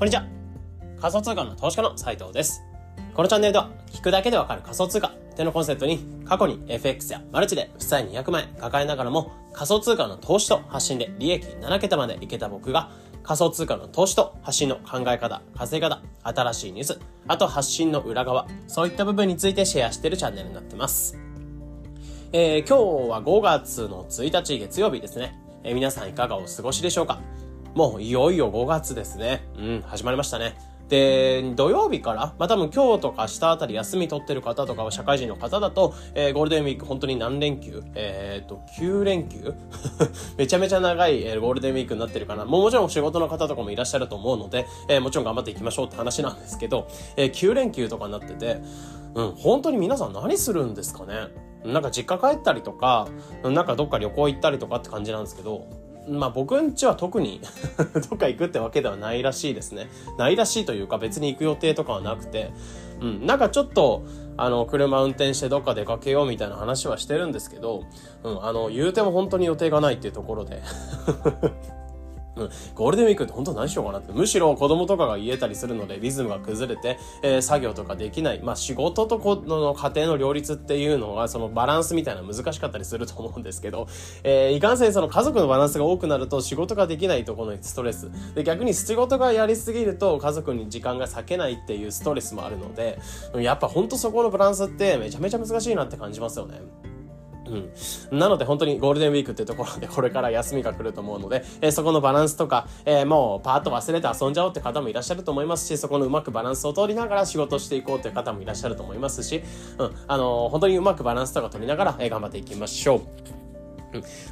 こんにちは。仮想通貨の投資家の斉藤です。このチャンネルでは、聞くだけでわかる仮想通貨ってのコンセプトに、過去に FX やマルチで負債200万円抱えながらも、仮想通貨の投資と発信で利益7桁までいけた僕が、仮想通貨の投資と発信の考え方、稼ぎ方、新しいニュース、あと発信の裏側、そういった部分についてシェアしているチャンネルになってます。えー、今日は5月の1日月曜日ですね。えー、皆さんいかがお過ごしでしょうか？もういよいよ5月ですね。うん、始まりましたね。で、土曜日から、まあ、多分今日とか明日あたり休み取ってる方とかは社会人の方だと、えー、ゴールデンウィーク本当に何連休えっ、と、9連休？めちゃめちゃ長い、えー、ゴールデンウィークになってるかな。もうもちろん仕事の方とかもいらっしゃると思うので、えー、もちろん頑張っていきましょうって話なんですけど、えー、9連休とかになってて、うん、本当に皆さん何するんですかね？なんか実家帰ったりとか、なんかどっか旅行行ったりとかって感じなんですけど、まあ僕んちは特に どっか行くってわけではないらしいですね。ないらしいというか別に行く予定とかはなくて、うん、なんかちょっと、あの、車運転してどっか出かけようみたいな話はしてるんですけど、うん、あの、言うても本当に予定がないっていうところで。うん、ゴールデンウィークって本当何しようかなって。むしろ子供とかが言えたりするのでリズムが崩れて、えー、作業とかできない。まあ仕事とこの家庭の両立っていうのがそのバランスみたいな難しかったりすると思うんですけど、えー、いかんせんその家族のバランスが多くなると仕事ができないところにストレス。で、逆に仕事がやりすぎると家族に時間が割けないっていうストレスもあるので、やっぱ本当そこのバランスってめちゃめちゃ難しいなって感じますよね。うん。なので本当にゴールデンウィークってところでこれから休みが来ると思うので、えー、そこのバランスとか、えー、もうパーッと忘れて遊んじゃおうって方もいらっしゃると思いますし、そこのうまくバランスを取りながら仕事していこうっていう方もいらっしゃると思いますし、うん。あのー、本当にうまくバランスとか取りながら、え、頑張っていきましょう。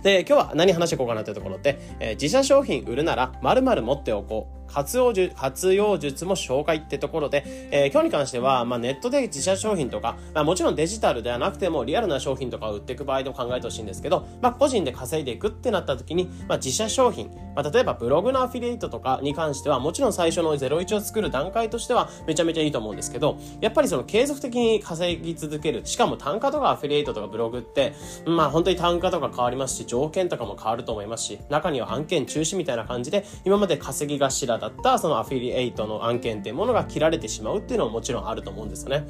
で、今日は何話していこうかなというところで、えー、自社商品売るなら〇〇持っておこう。活用術、活用術も紹介ってところで、えー、今日に関しては、まあ、ネットで自社商品とか、まあ、もちろんデジタルではなくてもリアルな商品とかを売っていく場合でも考えてほしいんですけど、まあ、個人で稼いでいくってなった時に、まあ、自社商品、まあ、例えばブログのアフィリエイトとかに関しては、もちろん最初の01を作る段階としてはめちゃめちゃいいと思うんですけど、やっぱりその継続的に稼ぎ続ける、しかも単価とかアフィリエイトとかブログって、まあ本当に単価とか変わりますし、条件とかも変わると思いますし、中には案件中止みたいな感じで、今まで稼ぎ頭だったそのアフィリエイトの案件っていうものが切られてしまうっていうのももちろんあると思うんですよね。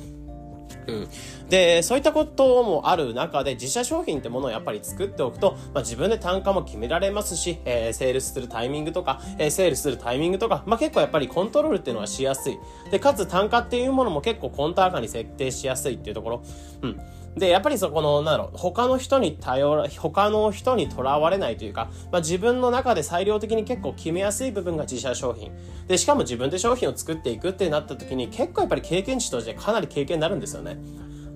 うん、でそういったこともある中で自社商品ってものをやっぱり作っておくと、まあ、自分で単価も決められますし、えー、セールスするタイミングとか、えー、セールするタイミングとか、まあ、結構やっぱりコントロールっていうのはしやすい。でかつ単価っていうものも結構コンターカに設定しやすいっていうところ、うん、で、やっぱりそこの、なんだろう、他の人に頼ら、他の人にとらわれないというか、まあ、自分の中で裁量的に結構決めやすい部分が自社商品。で、しかも自分で商品を作っていくってなった時に結構やっぱり経験値としてかなり経験になるんですよね。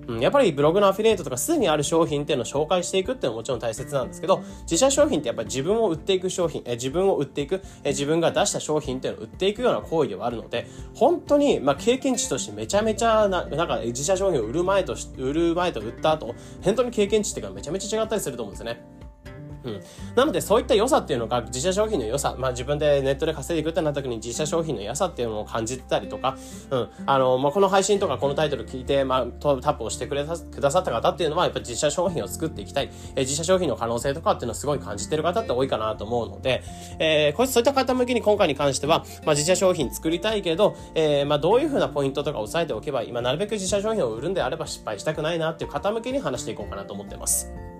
うん、やっぱりブログのアフィリエイトとかすでにある商品っていうのを紹介していくっていうのももちろん大切なんですけど、自社商品ってやっぱり自分を売っていく商品、え自分を売っていく、え自分が出した商品っていうのを売っていくような行為ではあるので、本当に、まあ、経験値としてめちゃめちゃな、なんか自社商品を売る前と売る前と売った後、本当に経験値っていうかめちゃめちゃ違ったりすると思うんですよね。うん。なのでそういった良さっていうのが自社商品の良さ、まあ自分でネットで稼いでいくってなった時に自社商品の良さっていうのを感じてたりとか、うん。あの、まあこの配信とかこのタイトル聞いて、まあタップをしてくれた、くださった方っていうのはやっぱ自社商品を作っていきたい。え自社商品の可能性とかっていうのをすごい感じてる方って多いかなと思うので、えー、こいつそういった方向けに今回に関しては、まあ自社商品作りたいけど、えー、まあどういうふうなポイントとか押さえておけば、今なるべく自社商品を売るんであれば失敗したくないなっていう方向けに話していこうかなと思ってます。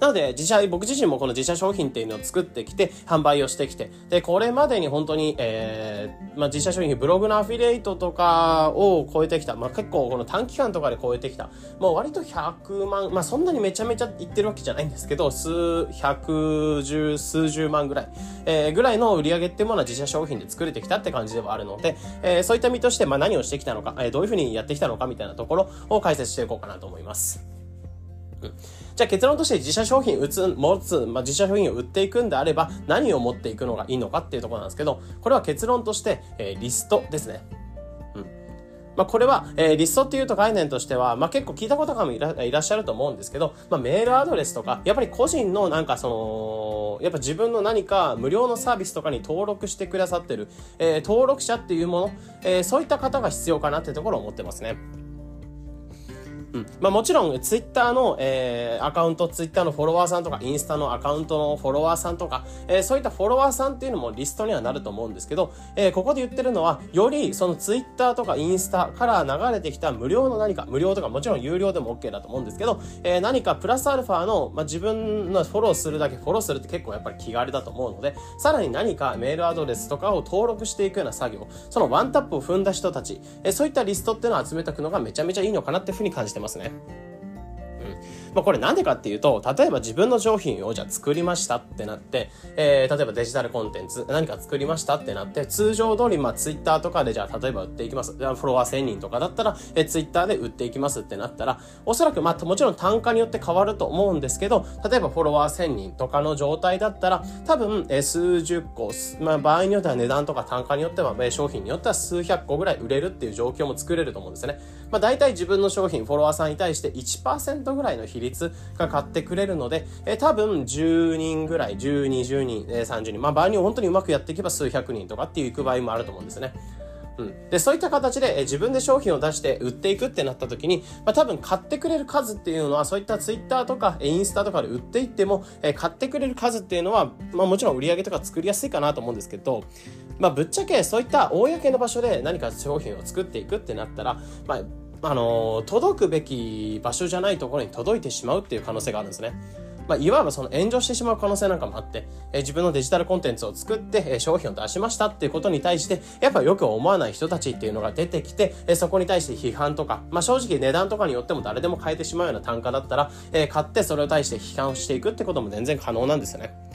なので、自社、僕自身もこの自社商品っていうのを作ってきて、販売をしてきて、で、これまでに本当に、えー、まあ、自社商品、ブログのアフィリエイトとかを超えてきた、まあ、結構この短期間とかで超えてきた、もう割と100万、まあ、そんなにめちゃめちゃいってるわけじゃないんですけど、数、百十、数十万ぐらい、えー、ぐらいの売り上げっていうものは自社商品で作れてきたって感じではあるので、えー、そういった身として、まあ、何をしてきたのか、えー、どういうふうにやってきたのかみたいなところを解説していこうかなと思います。じゃあ結論として自社商品打つ、持つ、まあ、自社商品を売っていくんであれば何を持っていくのがいいのかっていうところなんですけど、これは結論として、えー、リストですね。まあ、これは、えー、リストっていうと概念としては、まあ、結構聞いたことがいらいらっしゃると思うんですけど、まあ、メールアドレスとか、やっぱり個人のなんかその、やっぱ自分の何か無料のサービスとかに登録してくださってる、えー、登録者っていうもの、え、そういった方が必要かなっていうところを思ってますね。うん。まあもちろん、ツイッターの、えー、アカウント、ツイッターのフォロワーさんとか、インスタのアカウントのフォロワーさんとか、えー、そういったフォロワーさんっていうのもリストにはなると思うんですけど、えー、ここで言ってるのは、よりそのツイッターとかインスタから流れてきた無料の何か、無料とかもちろん有料でも OK だと思うんですけど、えー、何かプラスアルファの、まあ、自分のフォローするだけ、フォローするって結構やっぱり気軽だと思うので、さらに何かメールアドレスとかを登録していくような作業、そのワンタップを踏んだ人たち、えー、そういったリストっていうのを集めておくのがめちゃめちゃいいのかなっていうふうに感じてますね。まあ、これなんでかっていうと、例えば自分の商品をじゃあ作りましたってなって、えー、例えばデジタルコンテンツ何か作りましたってなって、通常通りまあツイッターとかでじゃあ例えば売っていきます。フォロワー1000人とかだったら、えー、ツイッターで売っていきますってなったら、おそらくまあもちろん単価によって変わると思うんですけど、例えばフォロワー1000人とかの状態だったら、多分、えー、数十個、まあ場合によっては値段とか単価によっては、えー、商品によっては数百個ぐらい売れるっていう状況も作れると思うんですよね。まあ大体自分の商品、フォロワーさんに対して1%ぐらいの比比率が買ってくれるので、えー、多分10人ぐらい、10、20人、えー、30人、まあ場合に本当にうまくやっていけば数百人とかっていう行く場合もあると思うんですね。うん、でそういった形で、え自分で商品を出して売っていくってなった時に、まあ、多分買ってくれる数っていうのはそういったツイッターとかインスタとかで売っていっても、え買ってくれる数っていうのは、まあ、もちろん売り上げとか作りやすいかなと思うんですけど、まあ、ぶっちゃけそういった公の場所で何か商品を作っていくってなったら、まああの届くべき場所じゃないところに届いてしまうっていう可能性があるんですね。まあ、いわばその炎上してしまう可能性なんかもあって、え、自分のデジタルコンテンツを作って、え、商品を出しましたっていうことに対して、やっぱよく思わない人たちっていうのが出てきて、え、そこに対して批判とか、まあ、正直値段とかによっても誰でも変えてしまうような単価だったら、え、買ってそれを対して批判をしていくってことも全然可能なんですよね。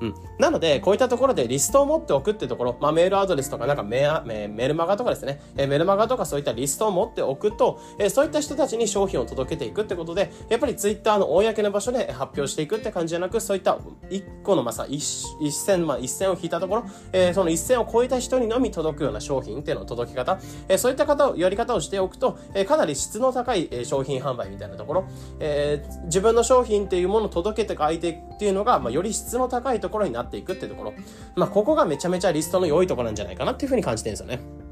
うん。なので、こういったところでリストを持っておくってところ、まあ、メールアドレスとか、なんかメメメルマガとかですね、えメルマガとかそういったリストを持っておくと、えそういった人たちに商品を届けていくってことで、やっぱりツイッターの公の場所で発表していくって感じじゃなく、そういった一個の、まあ、さ、一一線、まあ、一線を引いたところ、えー、その一線を超えた人にのみ届くような商品っていうのを届き方、えー、そういった方を、やり方をしておくと、えー、かなり質の高い、えー、商品販売みたいなところ、えー、自分の商品っていうものを届けていく相手っていうのが、まあ、より質の高いところになっていくってところ。まあ、ここがめちゃめちゃリストの良いところなんじゃないかなっていうふうに感じてるんですよね。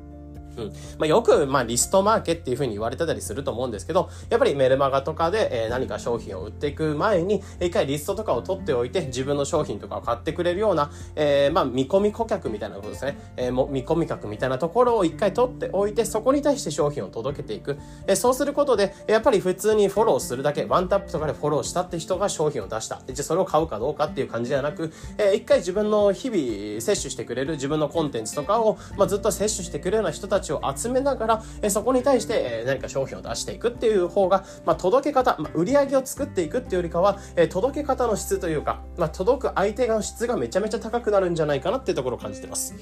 うん。まあ、よく、まあ、リストマーケっていうふうに言われてたりすると思うんですけど、やっぱりメルマガとかで、えー、何か商品を売っていく前に、一回リストとかを取っておいて、自分の商品とかを買ってくれるような、えー、まあ、見込み顧客みたいなことですね。えー、も見込み客みたいなところを一回取っておいて、そこに対して商品を届けていく。えー、そうすることで、やっぱり普通にフォローするだけ、ワンタップとかでフォローしたって人が商品を出した。じゃあそれを買うかどうかっていう感じではなく、えー、一回自分の日々摂取してくれる自分のコンテンツとかを、まあ、ずっと摂取してくれるような人たちちを集めながら、から、えそこに対して、え何か商品を出していくっていう方が、まあ、届け方、まあ、売り上げを作っていくっていうよりかは、え届け方の質というか、まあ、届く相手の質がめちゃめちゃ高くなるんじゃないかなっていうところを感じてます。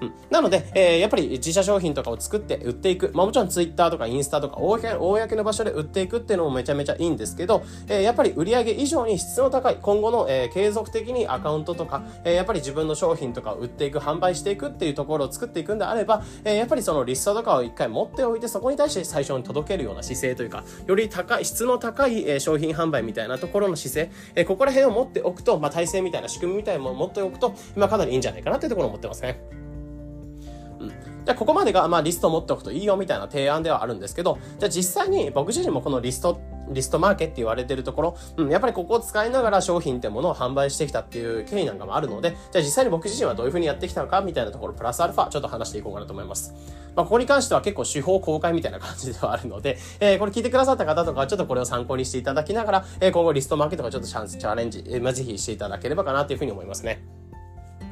うん。なので、えー、やっぱり自社商品とかを作って売っていく。まあもちろんツイッターとかインスタとか公の場所で売っていくっていうのもめちゃめちゃいいんですけど、えー、やっぱり売上以上に質の高い今後の、えー、継続的にアカウントとか、えー、やっぱり自分の商品とかを売っていく、販売していくっていうところを作っていくんであれば、えー、やっぱりそのリストとかを一回持っておいて、そこに対して最初に届けるような姿勢というか、より高い、質の高い、えー、商品販売みたいなところの姿勢、えー、ここら辺を持っておくと、まあ体制みたいな仕組みみたいなものを持っておくと、まあかなりいいんじゃないかなっていうところを思ってますね。じゃあここまでが、まあリストを持っておくといいよみたいな提案ではあるんですけど、じゃあ実際に僕自身もこのリスト、リストマーケって言われてるところ、うん、やっぱりここを使いながら商品ってものを販売してきたっていう経緯なんかもあるので、じゃあ実際に僕自身はどういうふうにやってきたのかみたいなところ、プラスアルファ、ちょっと話していこうかなと思います。まあ、ここに関しては結構手法公開みたいな感じではあるので、えー、これ聞いてくださった方とかはちょっとこれを参考にしていただきながら、えー、今後リストマーケとかちょっとチャンス、チャレンジ、えー、まあ、ぜひしていただければかなというふうに思いますね。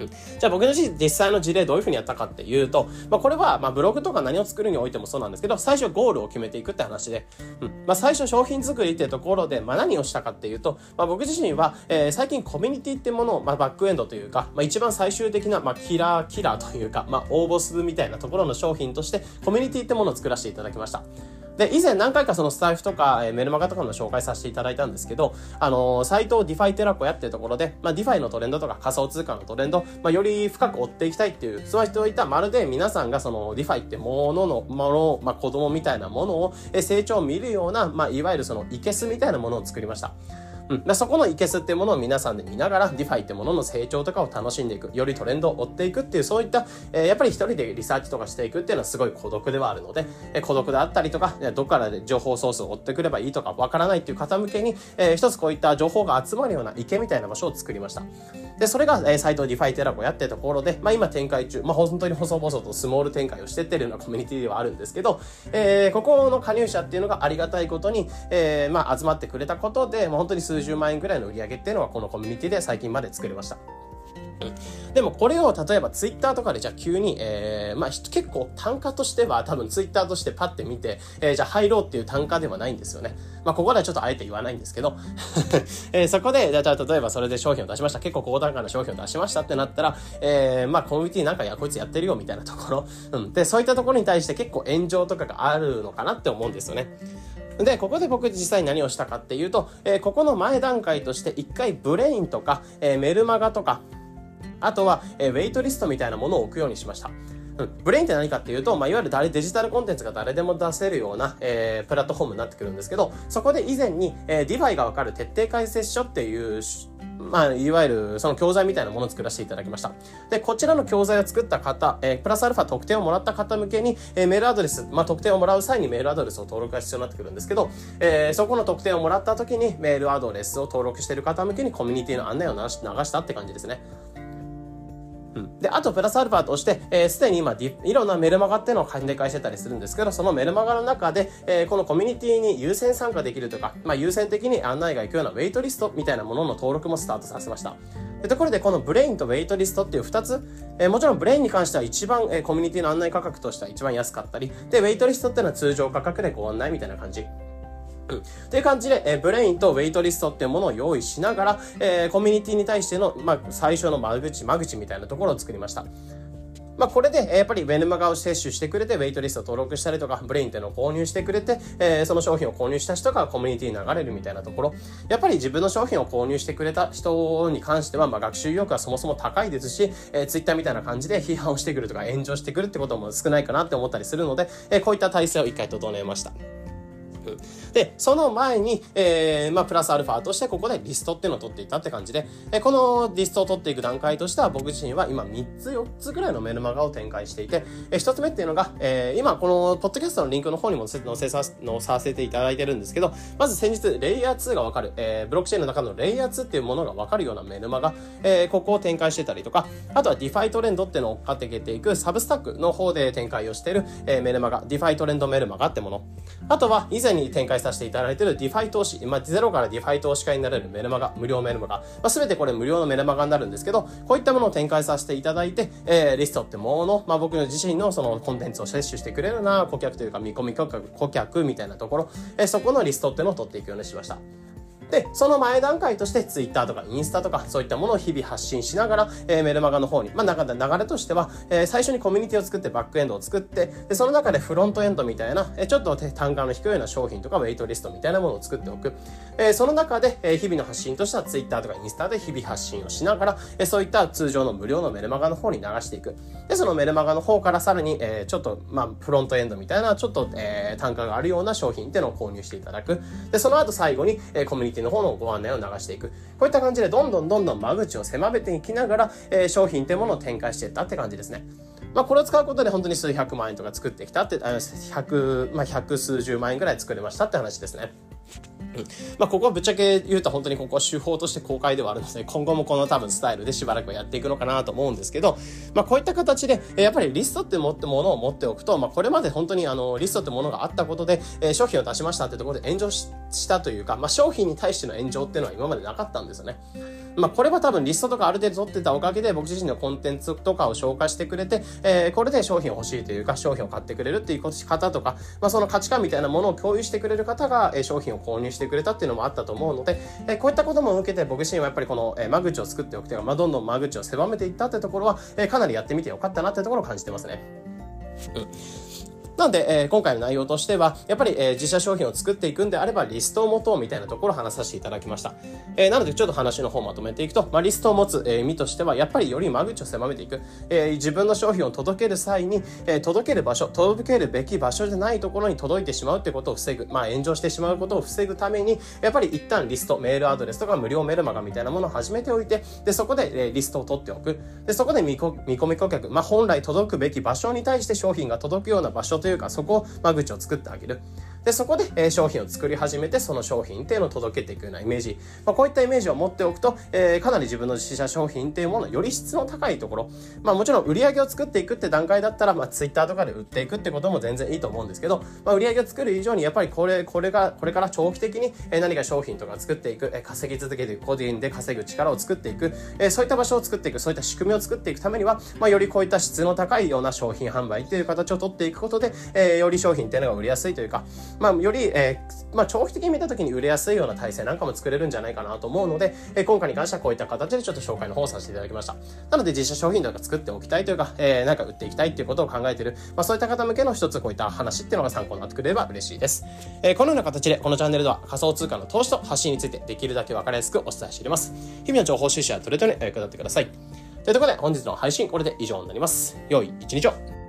じゃあ僕の実際の事例どういうふうにやったかっていうと、まあこれはまあブログとか何を作るにおいてもそうなんですけど、最初ゴールを決めていくって話で、うん。まあ最初商品作りっていうところで、まあ何をしたかっていうと、まあ僕自身は、えー、最近コミュニティってものを、まあバックエンドというか、まあ一番最終的な、まあキラー、キラーというか、まあ応募数みたいなところの商品として、コミュニティってものを作らせていただきました。で、以前何回かそのスタイフとか、えー、メルマガとかの紹介させていただいたんですけど、あのー、サイトディファイ寺子屋っていうところで、まあ、ディファイのトレンドとか仮想通貨のトレンド、まあ、より深く追っていきたいっていう、そういったまるで皆さんがそのディファイってものの、もの、まあ、子供みたいなものを、え成長を見るような、まあ、いわゆるそのいけすみたいなものを作りました。うん、そこのいけすっていうものを皆さんで見ながら、ディファイってものの成長とかを楽しんでいく、よりトレンドを追っていくっていう、そういった、えー、やっぱり一人でリサーチとかしていくっていうのはすごい孤独ではあるので、えー、孤独であったりとか、どっからで情報ソースを追ってくればいいとかわからないっていう方向けに、えー、一つこういった情報が集まるような池みたいな場所を作りました。で、それが、えー、サイトディファイ寺子屋ってたところで、まあ今展開中、まあ本当に細々とスモール展開をしてってるようなコミュニティではあるんですけど、えー、ここの加入者っていうのがありがたいことに、えー、まあ集まってくれたことで、もう本当に数十万円ぐらいの売り上げっていうのはこのコミュニティで最近まで作れました。でもこれを例えばツイッターとかでじゃあ急に、えー、まあ結構単価としては多分ツイッターとしてパッて見て、えー、じゃあ入ろうっていう単価ではないんですよね。まあここではちょっとあえて言わないんですけど、えー、そこで、じゃあ例えばそれで商品を出しました。結構高単価な商品を出しましたってなったら、えー、まあコミュニティなんかいやこいつやってるよみたいなところ、うん。で、そういったところに対して結構炎上とかがあるのかなって思うんですよね。で、ここで僕実際何をしたかっていうと、えー、ここの前段階として一回 Brain とか、えー、メルマガとか、あとは、えー、ウェイトリストみたいなものを置くようにしました。うん、 Brain って何かっていうと、まあ、いわゆる誰デジタルコンテンツが誰でも出せるような、えー、プラットフォームになってくるんですけど、そこで以前に、えー、 DeFi がわかる徹底解説書っていう、まあ、いわゆるその教材みたいなものを作らせていただきました。で、こちらの教材を作った方、えー、プラスアルファ特典をもらった方向けに、えー、メールアドレス、まあ、特典をもらう際にメールアドレスを登録が必要になってくるんですけど、えー、そこの特典をもらった時にメールアドレスを登録している方向けにコミュニティの案内を流したって感じですね。で、あとプラスアルファとして、えー、すでに今いろんなメルマガっていうのを展開してたりするんですけど、そのメルマガの中で、えー、このコミュニティに優先参加できるとか、まあ、優先的に案内が行くようなウェイトリストみたいなものの登録もスタートさせました。でところで、この Brain とウェイトリストっていう2つ、えー、もちろん Brain に関しては一番、え、コミュニティの案内価格としては一番安かったり、で、ウェイトリストっていうのは通常価格でご案内みたいな感じ。うん。っていう感じで、えー、 Brain とウェイトリストっていうものを用意しながら、えー、コミュニティに対しての、まあ、最初の間口、間口みたいなところを作りました。まあ、これで、やっぱりメルマガを摂取してくれて、ウェイトリストを登録したりとか、 Brain っていうのを購入してくれて、えー、その商品を購入した人がコミュニティに流れるみたいなところ、やっぱり自分の商品を購入してくれた人に関しては、まあ、学習意欲はそもそも高いですし、えー、ツイッターみたいな感じで批判をしてくるとか、炎上してくるってことも少ないかなって思ったりするので、えー、こういった体制を一回整えました。で、その前に、えー、まあ、プラスアルファとしてここでリストっていうのを取っていたって感じで、え、このリストを取っていく段階としては僕自身は今3つ4つぐらいのメルマガを展開していて、えー、1つ目っていうのが、えー、今このポッドキャストのリンクの方にも載せさ載させていただいてるんですけど、まず先日レイヤー2がわかる、えー、ブロックチェーンの中のレイヤー2っていうものがわかるようなメルマガ、えー、ここを展開してたりとか、あとは DeFi トレンドっていうのを追っかけていく Substack の方で展開をしている、えー、メルマガ、 DeFi トレンドメルマガってもの。あとは以前に展開させていただいている DeFi 投資、まあ、ゼロから DeFi 投資家になれるメルマガ、無料メルマガ、まあ、全てこれ無料のメルマガになるんですけど、こういったものを展開させていただいて、えー、リストってもの、まあ、僕自身のそのコンテンツを摂取してくれるな顧客というか見込み顧客、みたいなところ、えー、そこのリストっていうのを取っていくようにしました。で、その前段階として Twitter とかインスタとかそういったものを日々発信しながら、えー、メルマガの方に、まあ、流れとしては、えー、最初にコミュニティを作ってバックエンドを作って、で、その中でフロントエンドみたいな、えー、ちょっと単価の低いような商品とかウェイトリストみたいなものを作っておく。えー、その中で、えー、日々の発信としては Twitter とかインスタで日々発信をしながら、えー、そういった通常の無料のメルマガの方に流していく。で、そのメルマガの方からさらに、えー、ちょっと、まあ、フロントエンドみたいな、ちょっと、えー、単価があるような商品っていうのを購入していただく。で、その後最後に、えー、コミュニティの方のご案内を流していく。こういった感じでどんどんどんどん間口を狭めていきながら、えー、商品というものを展開していったって感じですね。まあ、これを使うことで本当に数百万円とか作ってきたって、あの100、まあ、百数十万円ぐらい作れましたって話ですね。うん。まあ、ここはぶっちゃけ言うと本当にここは手法として公開ではあるので、今後もこの多分スタイルでしばらくやっていくのかなと思うんですけど、まあ、こういった形で、やっぱりリストって持ってものを持っておくと、まあ、これまで本当にあの、リストってものがあったことで、え商品を出しましたってところで炎上したというか、まあ、商品に対しての炎上っていうのは今までなかったんですよね。まあ、これは多分リストとかある程度取ってたおかげで僕自身のコンテンツとかを消化してくれて、えー、これで商品欲しいというか商品を買ってくれるっていう方とか、まあ、その価値観みたいなものを共有してくれる方が、え、商品を購入してくれたっていうのもあったと思うので、え、こういったことも受けて僕自身はやっぱりこの、え、間口を作っておくというか、まあ、どんどん間口を狭めていったってところは、え、かなりやってみてよかったなってところを感じてますね。うんなので、えー、今回の内容としては、やっぱり、えー、自社商品を作っていくんであれば、リストを持とうみたいなところを話させていただきました。えー、なので、ちょっと話の方をまとめていくと、まあ、リストを持つ、えー、意味としては、やっぱりより間口を狭めていく。えー、自分の商品を届ける際に、えー、届ける場所、届けるべき場所じゃないところに届いてしまうってことを防ぐ。まあ、炎上してしまうことを防ぐために、やっぱり一旦リスト、メールアドレスとか無料メルマガみたいなものを始めておいて、で、そこで、えー、リストを取っておく。で、そこで見込み顧客、まあ、本来届くべき場所に対して商品が届くような場所というか、そこを間口を作ってあげる。で、そこで、えー、商品を作り始めて、その商品っていうのを届けていくようなイメージ。まあ、こういったイメージを持っておくと、えー、かなり自分の自社商品っていうもの、より質の高いところ。まあ、もちろん売り上げを作っていくって段階だったら、まあ、ツイッターとかで売っていくってことも全然いいと思うんですけど、まあ、売り上げを作る以上に、やっぱりこれ、これが、これから長期的に、えー、何か商品とか作っていく、えー、稼ぎ続けていく、個人で稼ぐ力を作っていく、えー、そういった場所を作っていく、そういった仕組みを作っていくためには、まあ、よりこういった質の高いような商品販売っていう形を取っていくことで、えー、より商品っていうのが売りやすいというか、まあ、より、えーまあ、長期的に見た時に売れやすいような体制なんかも作れるんじゃないかなと思うので、え今回に関してはこういった形でちょっと紹介の方をさせていただきました。なので実写商品とか作っておきたいというか、えー、なんか売っていきたいっていうことを考えている、まあ、そういった方向けの一つこういった話っていうのが参考になってくれれば嬉しいです。えー、このような形でこのチャンネルでは仮想通貨の投資と発信についてできるだけ分かりやすくお伝えしております。日々の情報収集やトレードにお役立てください。というところで本日の配信これで以上になります。良い一日を。